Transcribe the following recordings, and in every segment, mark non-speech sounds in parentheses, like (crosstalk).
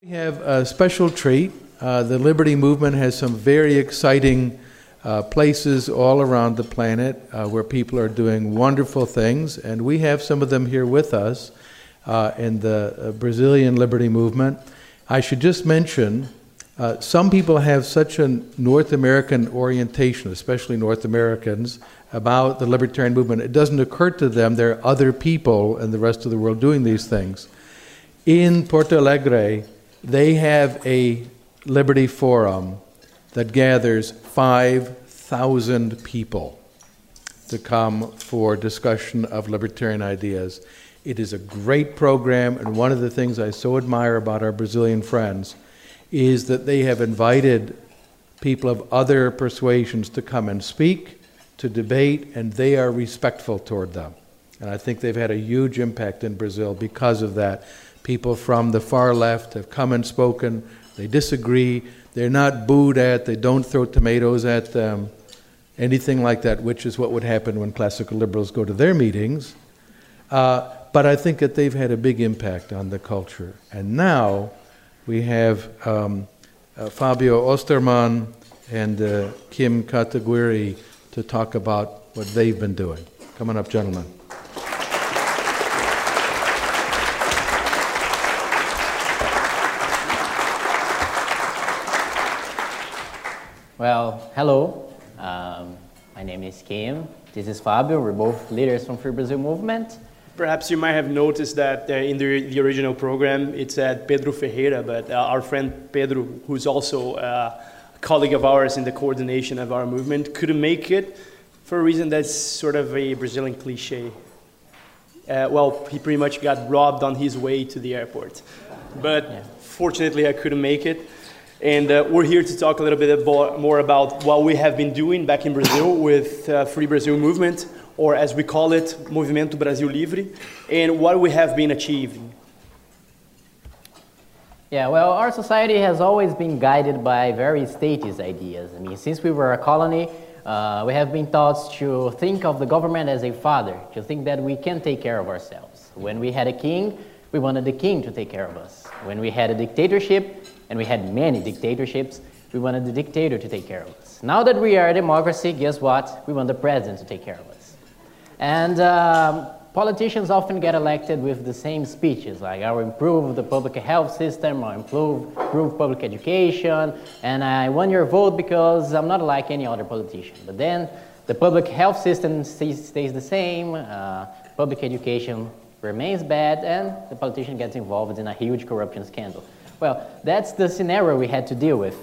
We have a special treat. Uh, the Liberty Movement has some very exciting uh, places all around the planet uh, where people are doing wonderful things, and we have some of them here with us uh, in the uh, Brazilian Liberty Movement. I should just mention uh, some people have such a North American orientation, especially North Americans, about the libertarian movement. It doesn't occur to them there are other people in the rest of the world doing these things. In Porto Alegre, they have a Liberty Forum that gathers 5,000 people to come for discussion of libertarian ideas. It is a great program, and one of the things I so admire about our Brazilian friends is that they have invited people of other persuasions to come and speak, to debate, and they are respectful toward them. And I think they've had a huge impact in Brazil because of that. People from the far left have come and spoken. They disagree. They're not booed at. They don't throw tomatoes at them. Anything like that, which is what would happen when classical liberals go to their meetings. Uh, but I think that they've had a big impact on the culture. And now we have um, uh, Fabio Ostermann and uh, Kim Kataguiri to talk about what they've been doing. Come on up, gentlemen. Well, hello. Um, my name is Kim. This is Fabio. We're both leaders from Free Brazil Movement. Perhaps you might have noticed that uh, in the, the original program it said Pedro Ferreira, but uh, our friend Pedro, who's also uh, a colleague of ours in the coordination of our movement, couldn't make it for a reason that's sort of a Brazilian cliche. Uh, well, he pretty much got robbed on his way to the airport. But yeah. fortunately, I couldn't make it. And uh, we're here to talk a little bit about, more about what we have been doing back in Brazil (coughs) with uh, Free Brazil Movement, or as we call it, Movimento Brasil Livre, and what we have been achieving. Yeah, well, our society has always been guided by very statist ideas. I mean, since we were a colony, uh, we have been taught to think of the government as a father, to think that we can take care of ourselves. When we had a king, we wanted the king to take care of us. When we had a dictatorship, and we had many dictatorships, we wanted the dictator to take care of us. Now that we are a democracy, guess what? We want the president to take care of us. And um, politicians often get elected with the same speeches, like I will improve the public health system, or improve, improve public education, and I won your vote because I'm not like any other politician. But then the public health system stays, stays the same, uh, public education remains bad, and the politician gets involved in a huge corruption scandal. Well, that's the scenario we had to deal with.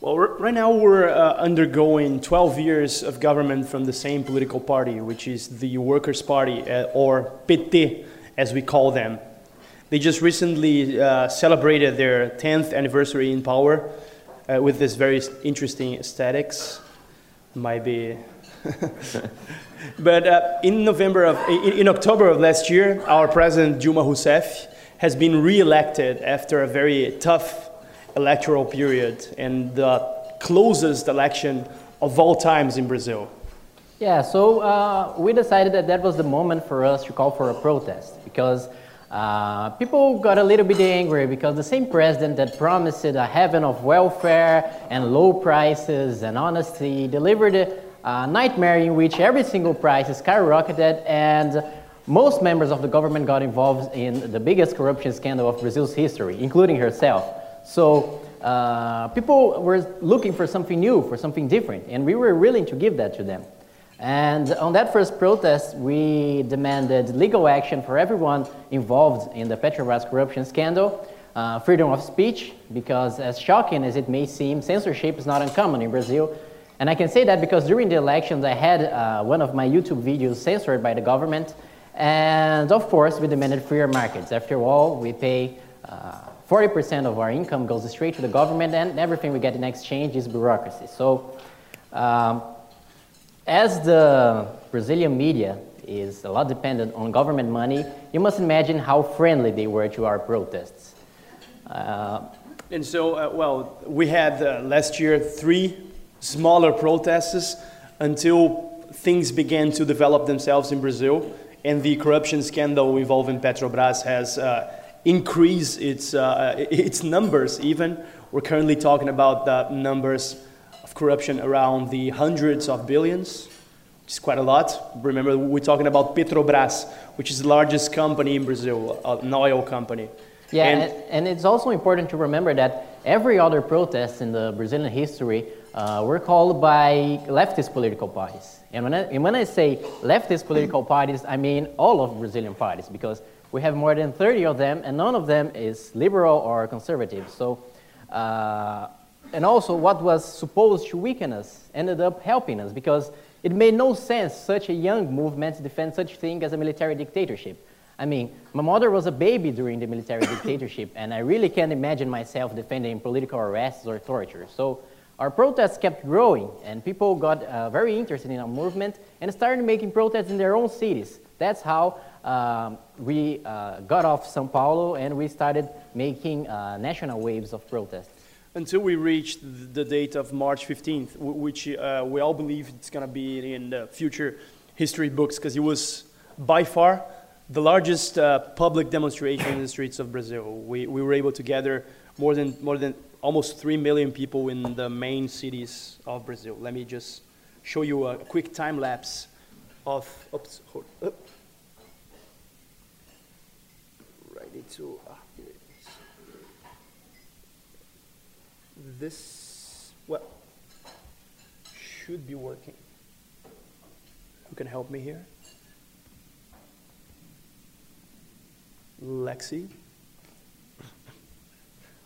Well, right now we're uh, undergoing 12 years of government from the same political party, which is the Workers' Party, uh, or PT, as we call them. They just recently uh, celebrated their 10th anniversary in power uh, with this very interesting aesthetics. Might be. (laughs) but uh, in November of, in, in October of last year, our president Dilma Rousseff has been re-elected after a very tough electoral period and the closest election of all times in Brazil. Yeah, so uh, we decided that that was the moment for us to call for a protest because uh, people got a little bit angry because the same president that promised a heaven of welfare and low prices and honesty delivered a nightmare in which every single price skyrocketed and most members of the government got involved in the biggest corruption scandal of Brazil's history, including herself. So uh, people were looking for something new, for something different, and we were willing to give that to them. And on that first protest, we demanded legal action for everyone involved in the Petrobras corruption scandal, uh, freedom of speech, because as shocking as it may seem, censorship is not uncommon in Brazil. And I can say that because during the elections, I had uh, one of my YouTube videos censored by the government, and of course, we demanded freer markets. After all, we pay 40% uh, of our income goes straight to the government, and everything we get in exchange is bureaucracy. So, um, as the Brazilian media is a lot dependent on government money, you must imagine how friendly they were to our protests. Uh, and so, uh, well, we had uh, last year three smaller protests until things began to develop themselves in Brazil and the corruption scandal involving Petrobras has uh, increase its, uh, its numbers even. We're currently talking about the numbers of corruption around the hundreds of billions, which is quite a lot. Remember, we're talking about Petrobras, which is the largest company in Brazil, an oil company. Yeah, and, and, and, it's also important to remember that every other protest in the Brazilian history uh, were called by leftist political parties. And when, I, and when I say leftist political parties, I mean all of Brazilian parties, because we have more than 30 of them, and none of them is liberal or conservative. So, uh, and also what was supposed to weaken us ended up helping us, because it made no sense such a young movement to defend such thing as a military dictatorship. I mean, my mother was a baby during the military dictatorship, and I really can't imagine myself defending political arrests or torture. So our protests kept growing, and people got uh, very interested in our movement and started making protests in their own cities. That's how um, we uh, got off Sao Paulo and we started making uh, national waves of protests. Until we reached the date of March 15th, which uh, we all believe it's going to be in the future history books, because it was by far the largest uh, public demonstration in the streets of Brazil. We, we were able to gather more than, more than almost 3 million people in the main cities of Brazil. Let me just show you a quick time lapse of. Oops, hold, up. Is. This, well, should be working. Who can help me here? Lexi.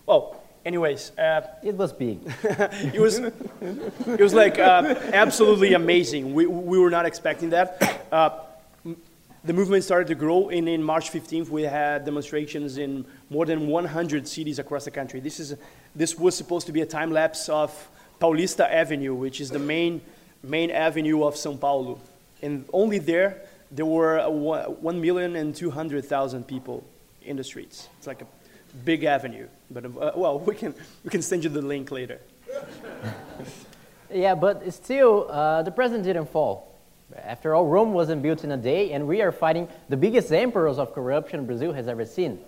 well, anyways, uh, it was big. (laughs) it was, it was like uh, absolutely amazing. We, we were not expecting that. Uh, the movement started to grow, and in March 15th, we had demonstrations in more than 100 cities across the country. This, is, this was supposed to be a time lapse of Paulista Avenue, which is the main, main avenue of São Paulo. And only there, there were 1,200,000 people in the streets. It's like a big avenue. But, uh, well, we can, we can send you the link later. yeah, but still, uh, the president didn't fall. After all, Rome wasn't built in a day, and we are fighting the biggest emperors of corruption Brazil has ever seen.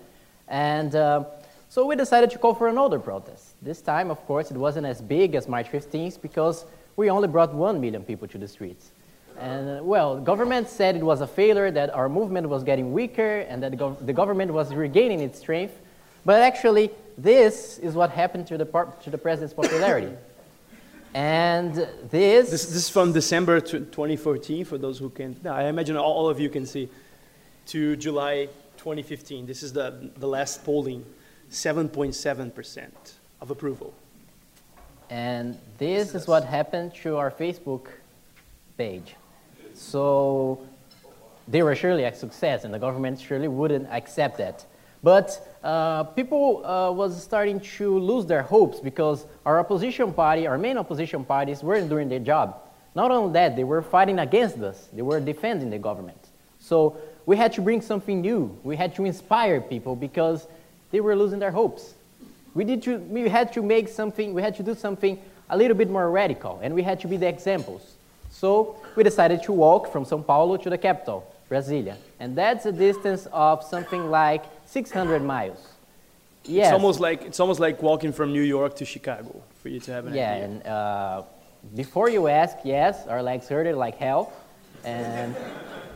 And uh, so we decided to call for another protest. This time, of course, it wasn't as big as March 15th because we only brought 1 million people to the streets. And uh, well, government said it was a failure, that our movement was getting weaker, and that the, gov the government was regaining its strength. But actually, this is what happened to the, to the president's popularity. (coughs) and this, this... this. is from December 2014, for those who can. No, I imagine all of you can see. To July 2015. This is the, the last polling 7.7% of approval. And this is what happened to our Facebook page. So they were surely a success, and the government surely wouldn't accept that. But uh, people uh, was starting to lose their hopes because our opposition party, our main opposition parties, weren't doing their job. Not only that, they were fighting against us. They were defending the government. So we had to bring something new. We had to inspire people because they were losing their hopes. We, did to, we had to make something, we had to do something a little bit more radical, and we had to be the examples. So we decided to walk from São Paulo to the capital, Brasilia. And that's a distance of something like 600 miles. Yes. It's almost like it's almost like walking from New York to Chicago for you to have an yeah, idea. Yeah, and uh, before you ask, yes, our legs hurted like hell, and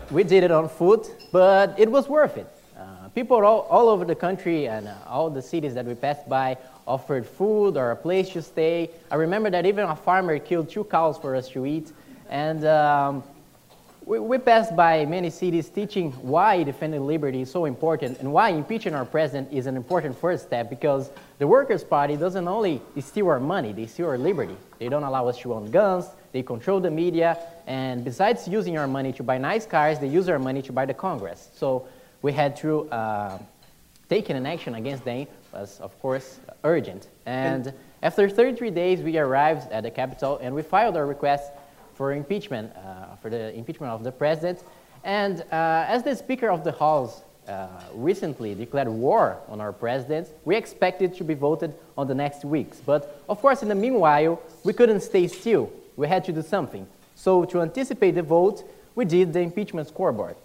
we did it on foot, but it was worth it. Uh, people all, all over the country and uh, all the cities that we passed by offered food or a place to stay. I remember that even a farmer killed two cows for us to eat. And um, we, we, passed by many cities teaching why defending liberty is so important and why impeaching our president is an important first step because the Workers' Party doesn't only steal our money, they steal our liberty. They don't allow us to own guns, they control the media, and besides using our money to buy nice cars, they use our money to buy the Congress. So we had to uh, take an action against them was, of course, urgent. And, and after 33 days, we arrived at the capital and we filed our request for impeachment, uh, for the impeachment of the president. And uh, as the Speaker of the House uh, recently declared war on our president, we expected to be voted on the next weeks. But of course, in the meanwhile, we couldn't stay still. We had to do something. So to anticipate the vote, we did the impeachment scoreboard.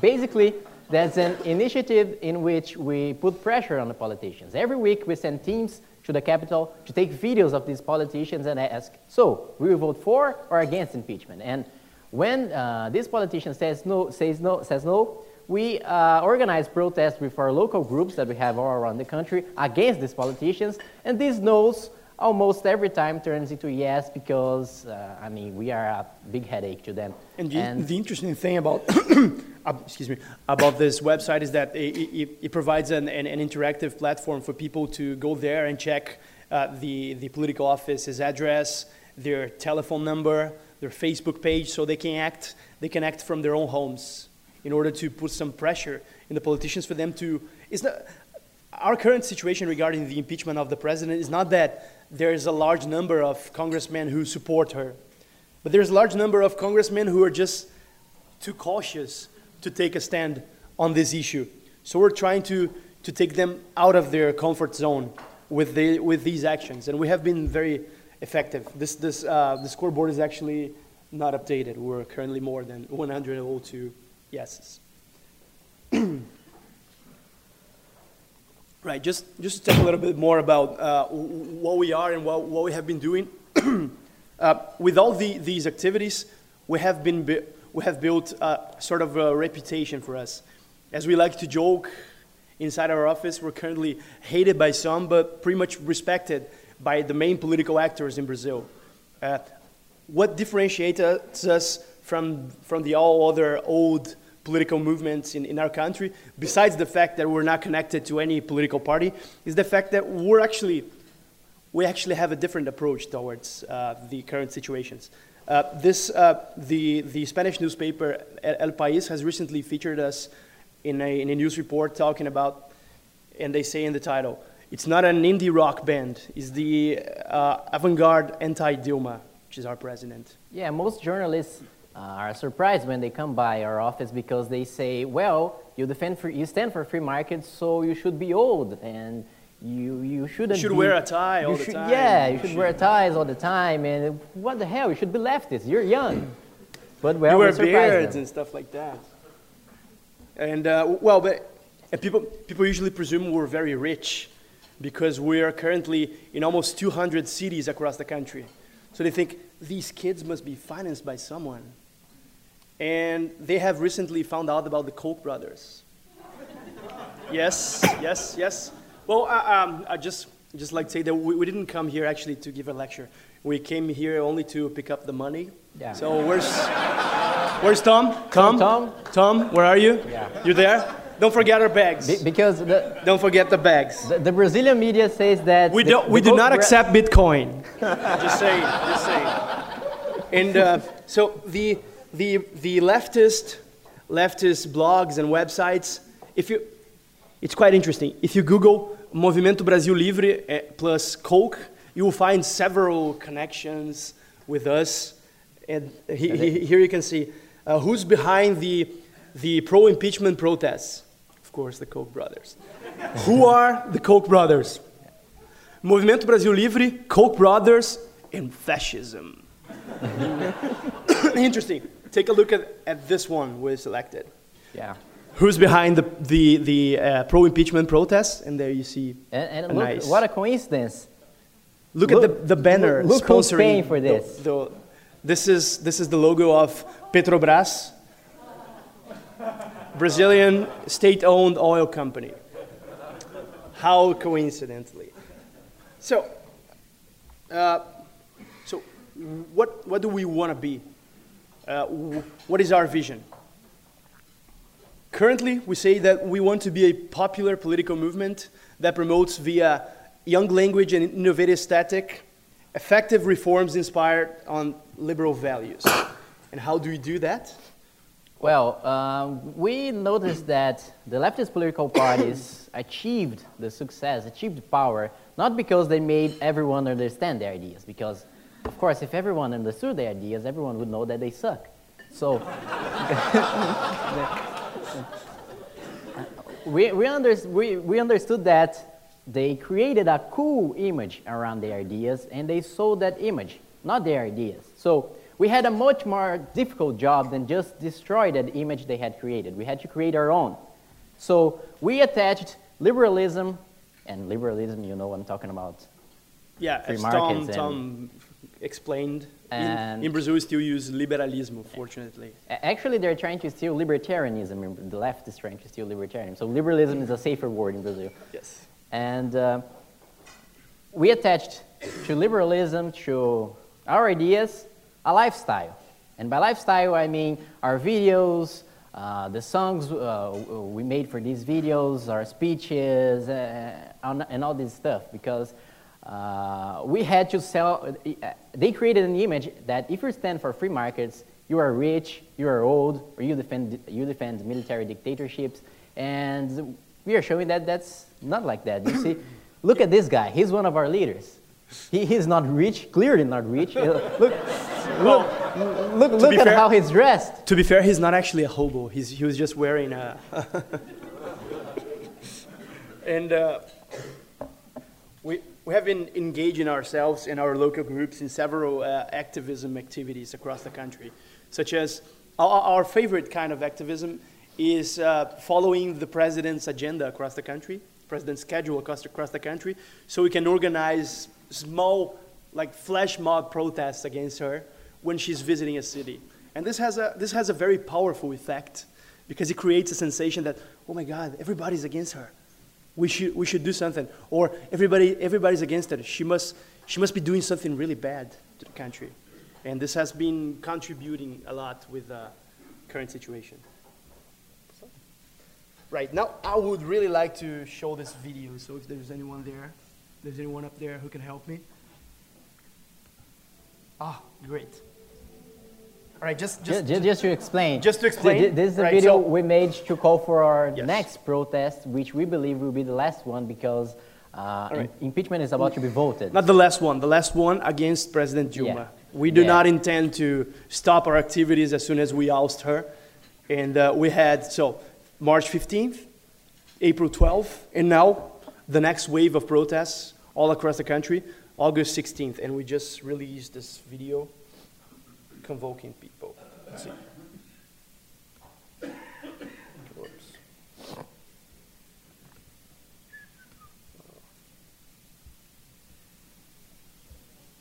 Basically, That's an initiative in which we put pressure on the politicians. Every week we send teams to the capital to take videos of these politicians and ask, so, will you vote for or against impeachment? And when uh, this politician says no, says no, says no, we uh, organize protests with our local groups that we have all around the country against these politicians, and these no's almost every time turns into yes because, uh, I mean, we are a big headache to them. And the, and the interesting thing about, (coughs) excuse me, about this website is that it, it, it provides an, an, an, interactive platform for people to go there and check uh, the, the political office's address, their telephone number, their Facebook page, so they can act, they can act from their own homes in order to put some pressure in the politicians for them to, it's not, our current situation regarding the impeachment of the president is not that there is a large number of congressmen who support her. But there's a large number of congressmen who are just too cautious to take a stand on this issue. So we're trying to, to take them out of their comfort zone with, the, with these actions. And we have been very effective. This, this, uh, the scoreboard is actually not updated. We're currently more than 102 yeses. (clears throat) Right, just, just to talk a little bit more about uh, what we are and what, what we have been doing. (clears throat) uh, with all the, these activities, we have, been we have built a, sort of a reputation for us. As we like to joke inside our office, we're currently hated by some, but pretty much respected by the main political actors in Brazil. Uh, what differentiates us from, from the all other old political movements in, in our country, besides the fact that we're not connected to any political party, is the fact that we're actually, we actually have a different approach towards uh, the current situations. Uh, this, uh, the, the Spanish newspaper El País has recently featured us in a, in a news report talking about, and they say in the title, it's not an indie rock band, it's the uh, avant-garde anti-Dilma, which is our president. Yeah, most journalists are surprised when they come by our office because they say, well, you, defend for, you stand for free markets, so you should be old and you, you shouldn't You should be, wear a tie all should, the time. Yeah, you should, should wear ties all the time. And what the hell? You should be leftist. You're young. (clears throat) But well, you wear we beards them. and stuff like that. And uh, well, but and people people usually presume we're very rich because we are currently in almost 200 cities across the country. So they think these kids must be financed by someone and they have recently found out about the Koch brothers. yes, yes, yes. Well, uh, um, I just just like to say that we, we, didn't come here actually to give a lecture. We came here only to pick up the money. Yeah. So where's where's Tom? Tom? Tom? Tom, where are you? Yeah. You there? Don't forget our bags. Be- because the, don't forget the bags. The, the, Brazilian media says that we don't. We do not accept Bitcoin. (laughs) just saying. Just saying. And uh, so the the, the leftist, leftist blogs and websites, if you, it's quite interesting. If you Google Movimento Brasil Livre eh, plus Koch, you will find several connections with us. And he, he, here you can see uh, who's behind the, the pro impeachment protests. Of course, the Koch brothers. (laughs) Who are the Koch brothers? Movimento Brasil Livre, Koch brothers, and fascism. (laughs) (coughs) Interesting take a look at, at this one we selected. Yeah. Who's behind the, the, the uh, pro impeachment protests? And there you see. And, and look, nice. what a coincidence. Look, look, at the, the banner look, look who's paying for this. The, the, this, is, this is the logo of Petrobras, Brazilian state owned oil company. How coincidentally. So, uh, so what, what do we want to be? Uh, what is our vision? Currently, we say that we want to be a popular political movement that promotes via young language and innovative static effective reforms inspired on liberal values. And how do we do that? Well, um, we noticed that the leftist political parties (coughs) achieved the success, achieved power, not because they made everyone understand their ideas, because of course, if everyone understood the ideas, everyone would know that they suck. So, (laughs) we, we, under, we, we understood that they created a cool image around their ideas and they sold that image, not their ideas. So, we had a much more difficult job than just destroy that image they had created. We had to create our own. So we attached liberalism, and liberalism, you know what I'm talking about. Yeah, Free markets Tom, and- Tom explained, in, And- in Brazil we still use liberalismo, fortunately. Actually, they're trying to steal libertarianism. The left is trying to steal libertarianism. So liberalism is a safer word in Brazil. Yes. And uh, we attached to liberalism, to our ideas, a lifestyle. And by lifestyle, I mean our videos, uh, the songs uh, we made for these videos, our speeches, uh, and all this stuff. Because uh, we had to sell, uh, they created an image that if you stand for free markets, you are rich, you are old, or you defend, you defend military dictatorships. And we are showing that that's not like that. You see, (coughs) look at this guy. He's one of our leaders. He, he's not rich, clearly not rich. Uh, (laughs) Look, look, look, look at fair- how he's dressed. To be fair, he's not actually a hobo. He's, he was just wearing a. (laughs) (laughs) and uh, we, have been engaging ourselves and our local groups in several uh, activism activities across the country, such as our, our favorite kind of activism is uh, following the president's agenda across the country, president's schedule across, across the country, so we can organize small, like flash mob protests against her when she's visiting a city. And this has a, this has a very powerful effect because it creates a sensation that, oh my God, everybody's against her. We should, we should do something. Or everybody, everybody's against her. She must, she must be doing something really bad to the country. And this has been contributing a lot with the current situation. Right, now I would really like to show this video. So if there's anyone there, there's anyone up there who can help me. Ah, great. All right, just, just, Just, just, to explain. Just to explain, Th- th- This is a right, video so- we made to call for our Yes. next protest, which we believe will be the last one because uh, right. impeachment is about to be voted. Not the last one, the last one against President Dilma. Yeah. We do Yeah. not intend to stop our activities as soon as we oust her. And uh, we had, so, March 15th, April 12th, and now the next wave of protests all across the country, August 16th. And we just released this video convoking people.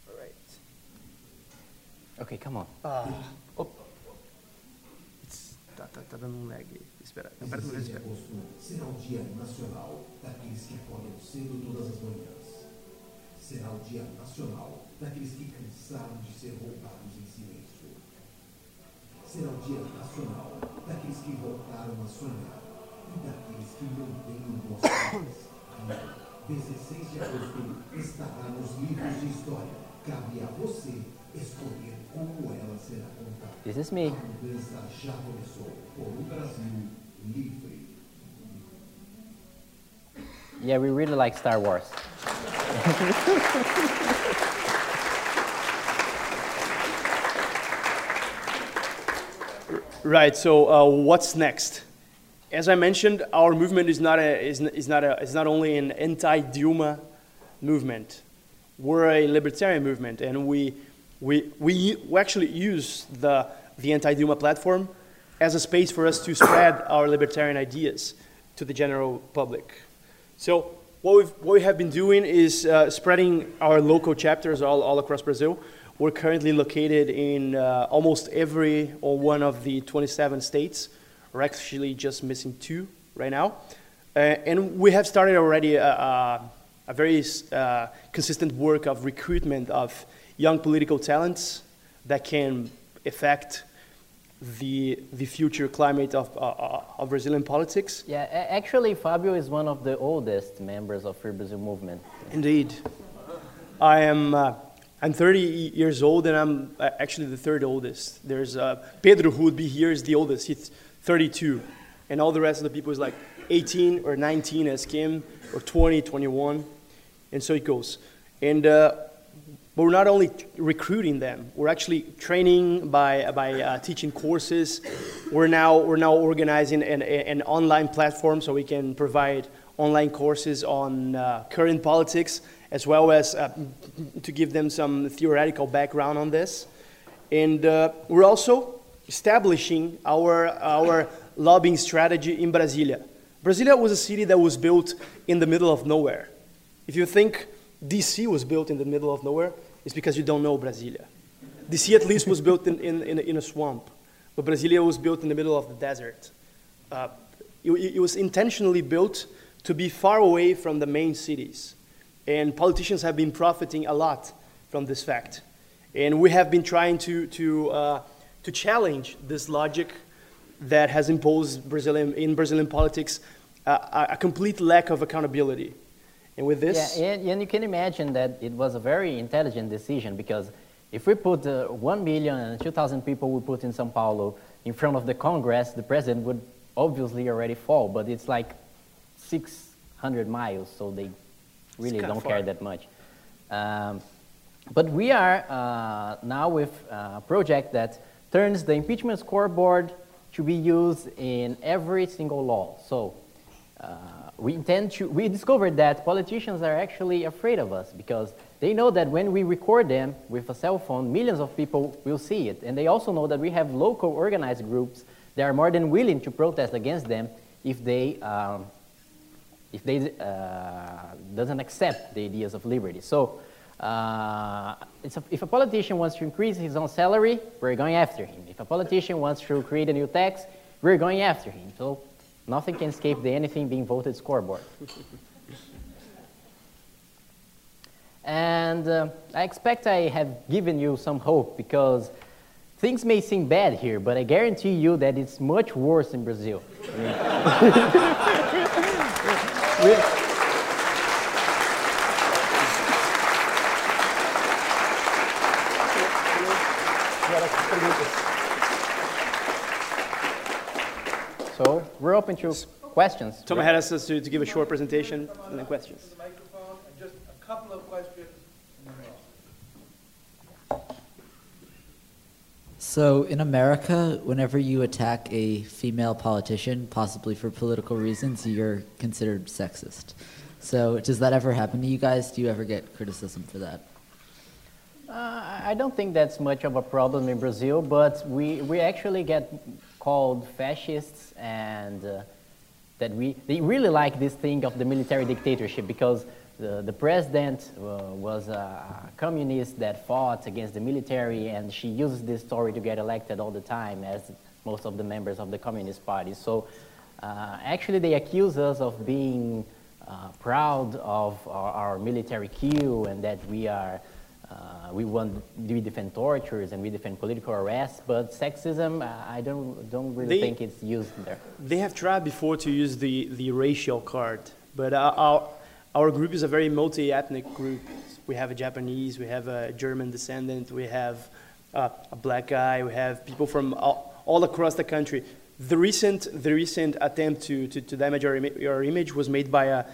Right. Okay, come on. Ah. It's- Tá, tá, tá dando um lag. Espera, aperta no espera. agosto será o Dia Nacional daqueles que acordam cedo todas as manhãs. Será o Dia Nacional daqueles que cansaram de ser roubados em silêncio. Será o Dia Nacional daqueles que voltaram a sonhar e daqueles que mantêm nossas 16 de agosto estará nos livros de história. Cabe a você escolher como ela será contada. This is me. A mudança já começou por um Brasil livre. Yeah, we really like Star Wars. (laughs) Right. So, uh, what's next? As I mentioned, our movement is not a, is, is not a, is not only an anti-Dilma movement. We're a libertarian movement, and we we we, we actually use the the anti-Dilma platform as a space for us to spread our libertarian ideas to the general public. So what, we've, what we have been doing is uh, spreading our local chapters all, all across Brazil. We're currently located in uh, almost every or one of the 27 states. We're actually just missing two right now. Uh, and we have started already a, a, a very uh, consistent work of recruitment of young political talents that can affect the, the future climate of, uh, of Brazilian politics. Yeah, actually, Fabio is one of the oldest members of Free Brazil movement. Indeed. I am, uh, I'm 30 years old and I'm uh, actually the third oldest. There's uh, Pedro, who would be here, is the oldest. He's 32. And all the rest of the people is like 18 or 19 as Kim, or 20, 21. And so it goes. And, uh, but we're not only recruiting them, we're actually training by, by uh, teaching courses. We're now, we're now organizing an, an online platform so we can provide online courses on uh, current politics as well as uh, to give them some theoretical background on this. And uh, we're also establishing our, our lobbying strategy in Brasilia. Brasilia was a city that was built in the middle of nowhere. If you think DC was built in the middle of nowhere, it's because you don't know Brasilia. DC at least was built in, in, in, a, in a swamp, but Brasilia was built in the middle of the desert. Uh, it, it was intentionally built to be far away from the main cities. And politicians have been profiting a lot from this fact. And we have been trying to, to, uh, to challenge this logic that has imposed Brazilian, in Brazilian politics uh, a complete lack of accountability. And with this. Yeah, and, and, you can imagine that it was a very intelligent decision because if we put uh, 1 million and 2,000 people we put in Sao Paulo in front of the Congress, the president would obviously already fall. But it's like 600 miles, so they really don't care that much. Um, but we are uh, now with a project that turns the impeachment scoreboard to be used in every single law. So uh, we intend to, we discovered that politicians are actually afraid of us because they know that when we record them with a cell phone, millions of people will see it. And they also know that we have local organized groups that are more than willing to protest against them if they, um, if they uh, doesn't accept the ideas of liberty. So uh, a, if a politician wants to increase his own salary, we're going after him. If a politician wants to create a new tax, we're going after him. So nothing can escape the anything being voted scoreboard. (laughs) and uh, I expect I have given you some hope because things may seem bad here, but I guarantee you that it's much worse in Brazil. (laughs) So we're open to questions. Tom had us to, to give a short presentation and then questions. Just a couple of questions. So in America, whenever you attack a female politician, possibly for political reasons, you're considered sexist. So does that ever happen to you guys? Do you ever get criticism for that? Uh, I don't think that's much of a problem in Brazil, but we, we actually get called fascists and uh, that we, they really like this thing of the military dictatorship because the, the president uh, was a communist that fought against the military and she uses this story to get elected all the time as most of the members of the communist party. So uh, actually they accuse us of being uh, proud of our, our military coup and that we are uh, we want we defend tortures and we defend political arrests, but sexism, I don't don't really they, think it's used there. They have tried before to use the, the racial card, but our our group is a very multi-ethnic group. We have a Japanese, we have a German descendant, we have uh, a black guy, we have people from all, all, across the country. The recent the recent attempt to to, to damage our, our image was made by a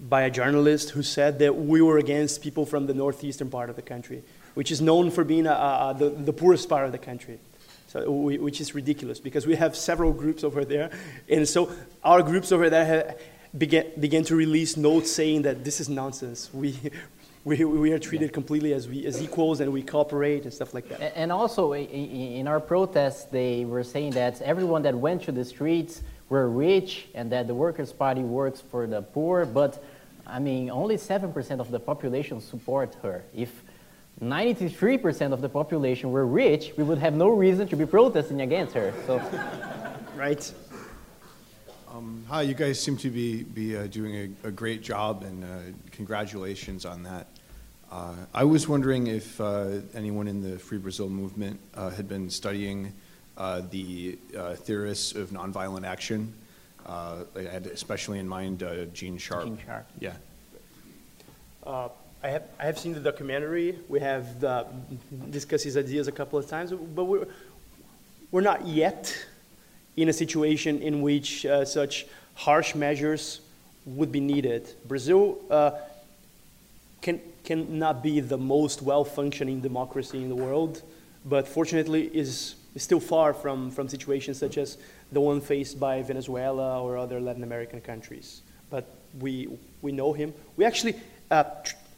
by a journalist who said that we were against people from the northeastern part of the country, which is known for being a, a, the, the poorest part of the country. So which is ridiculous because we have several groups over there. And so our groups over there began, began to release notes saying that this is nonsense. We, (laughs) we, we are treated yeah. completely as, we, as equals and we cooperate and stuff like that. And also, in our protests, they were saying that everyone that went to the streets were rich and that the Workers' Party works for the poor, but I mean, only 7% of the population support her. If 93% of the population were rich, we would have no reason to be protesting against her. So, (laughs) right. Um, hi, you guys seem to be, be uh, doing a, a, great job, and uh, congratulations on that. Uh, I was wondering if uh, anyone in the Free Brazil movement uh, had been studying uh, the theorists of nonviolent action uh, I had especially in mind uh, Gene Sharp. Gene Sharp. Yeah. Uh, I have I have seen the documentary. We have the, discussed his ideas a couple of times, but we're we're not yet in a situation in which uh, such harsh measures would be needed. Brazil uh, can cannot be the most well functioning democracy in the world, but fortunately is, is still far from from situations such as the one faced by Venezuela or other Latin American countries. But we, we know him. We actually uh,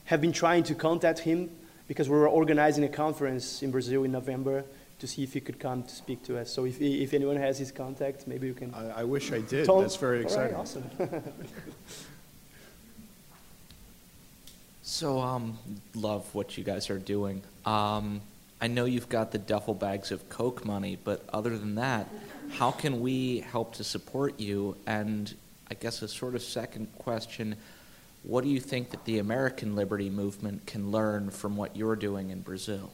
have been trying to contact him because we were organizing a conference in Brazil in November to see if he could come to speak to us. So if, if anyone has his contact, maybe you can. I, I wish I did. Tom- That's very All right, exciting. awesome. (laughs) So, um, love what you guys are doing. Um, I know you've got the duffel bags of Koch money, but other than that, how can we help to support you? And I guess a sort of second question, what do you think that the American liberty movement can learn from what you're doing in Brazil?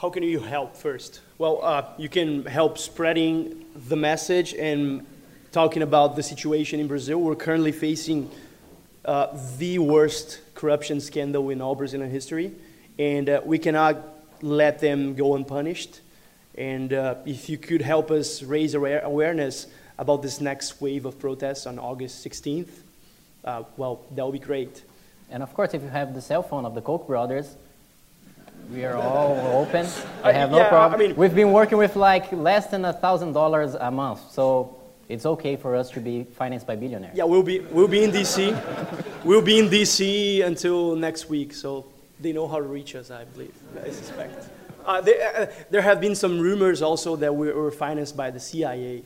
How can you help first? Well, uh, you can help spreading the message and talking about the situation in Brazil. We're currently facing uh, the worst corruption scandal in all Brazilian history, and uh, we cannot let them go unpunished. And uh, if you could help us raise aware- awareness about this next wave of protests on August 16th, uh, well, that would be great. And of course, if you have the cell phone of the Koch brothers, we are all open. (laughs) I have no yeah, problem. I mean- We've been working with like less than a thousand dollars a month, so it's okay for us to be financed by billionaires. Yeah, we'll be, we'll be in DC. we'll be in DC until next week, so they know how to reach us, I believe, I suspect. Uh, there, uh, there have been some rumors also that we were financed by the CIA.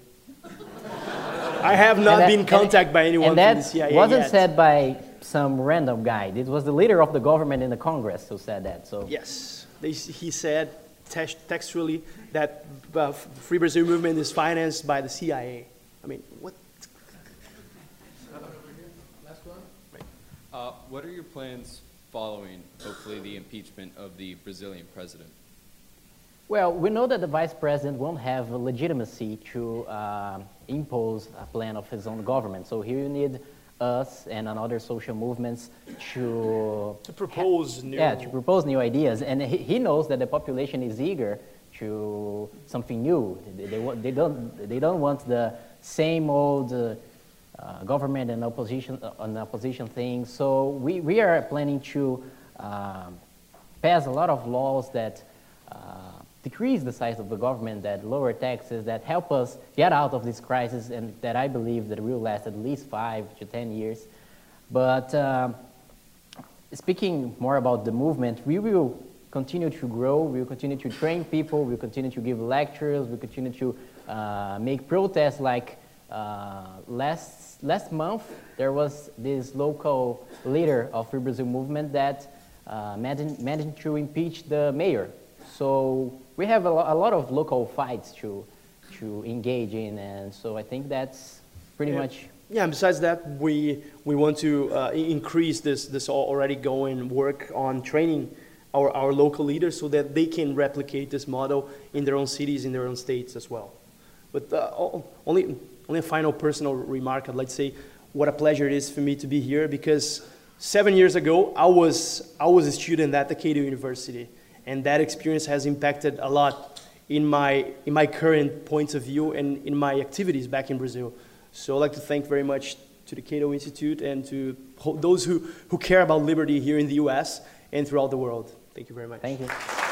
I have not that- been contacted by anyone and from the CIA wasn't yet. said by some random guy. It was the leader of the government in the Congress who said that. So Yes, he said textually that uh, Free Brazil movement is financed by the CIA. I mean, what? Last one. Right. Uh, what are your plans following, hopefully, the impeachment of the Brazilian president? Well, we know that the vice president won't have legitimacy to uh, impose a plan of his own government. So he will need us and on other social movements to To propose new. yeah to propose new ideas. And he, he knows that the population is eager to something new. They, they, they don't they don't want the same old. Uh, uh, government and opposition uh, on opposition things. So we, we are planning to um, pass a lot of laws that uh, decrease the size of the government, that lower taxes, that help us get out of this crisis, and that I believe that will last at least five to ten years. But um, speaking more about the movement, we will continue to grow, we will continue to train people, we will continue to give lectures, we will continue to uh, make protests like uh, last, last month, there was this local leader of Free Brazil movement that uh, managed, managed to impeach the mayor. So we have a, lo- a lot of local fights to, to engage in, and so I think that's pretty Yeah. much Yeah, and besides that, we, we want to uh, increase this, this already going work on training our, our local leaders so that they can replicate this model in their own cities, in their own states as well. But uh, only, only a final personal remark, I'd like to say what a pleasure it is for me to be here because seven years ago, I was, I was a student at the Cato University, and that experience has impacted a lot in my, in my current points of view and in my activities back in Brazil. So I'd like to thank very much to the Cato Institute and to those who, who care about liberty here in the US and throughout the world. Thank you very much. Thank you.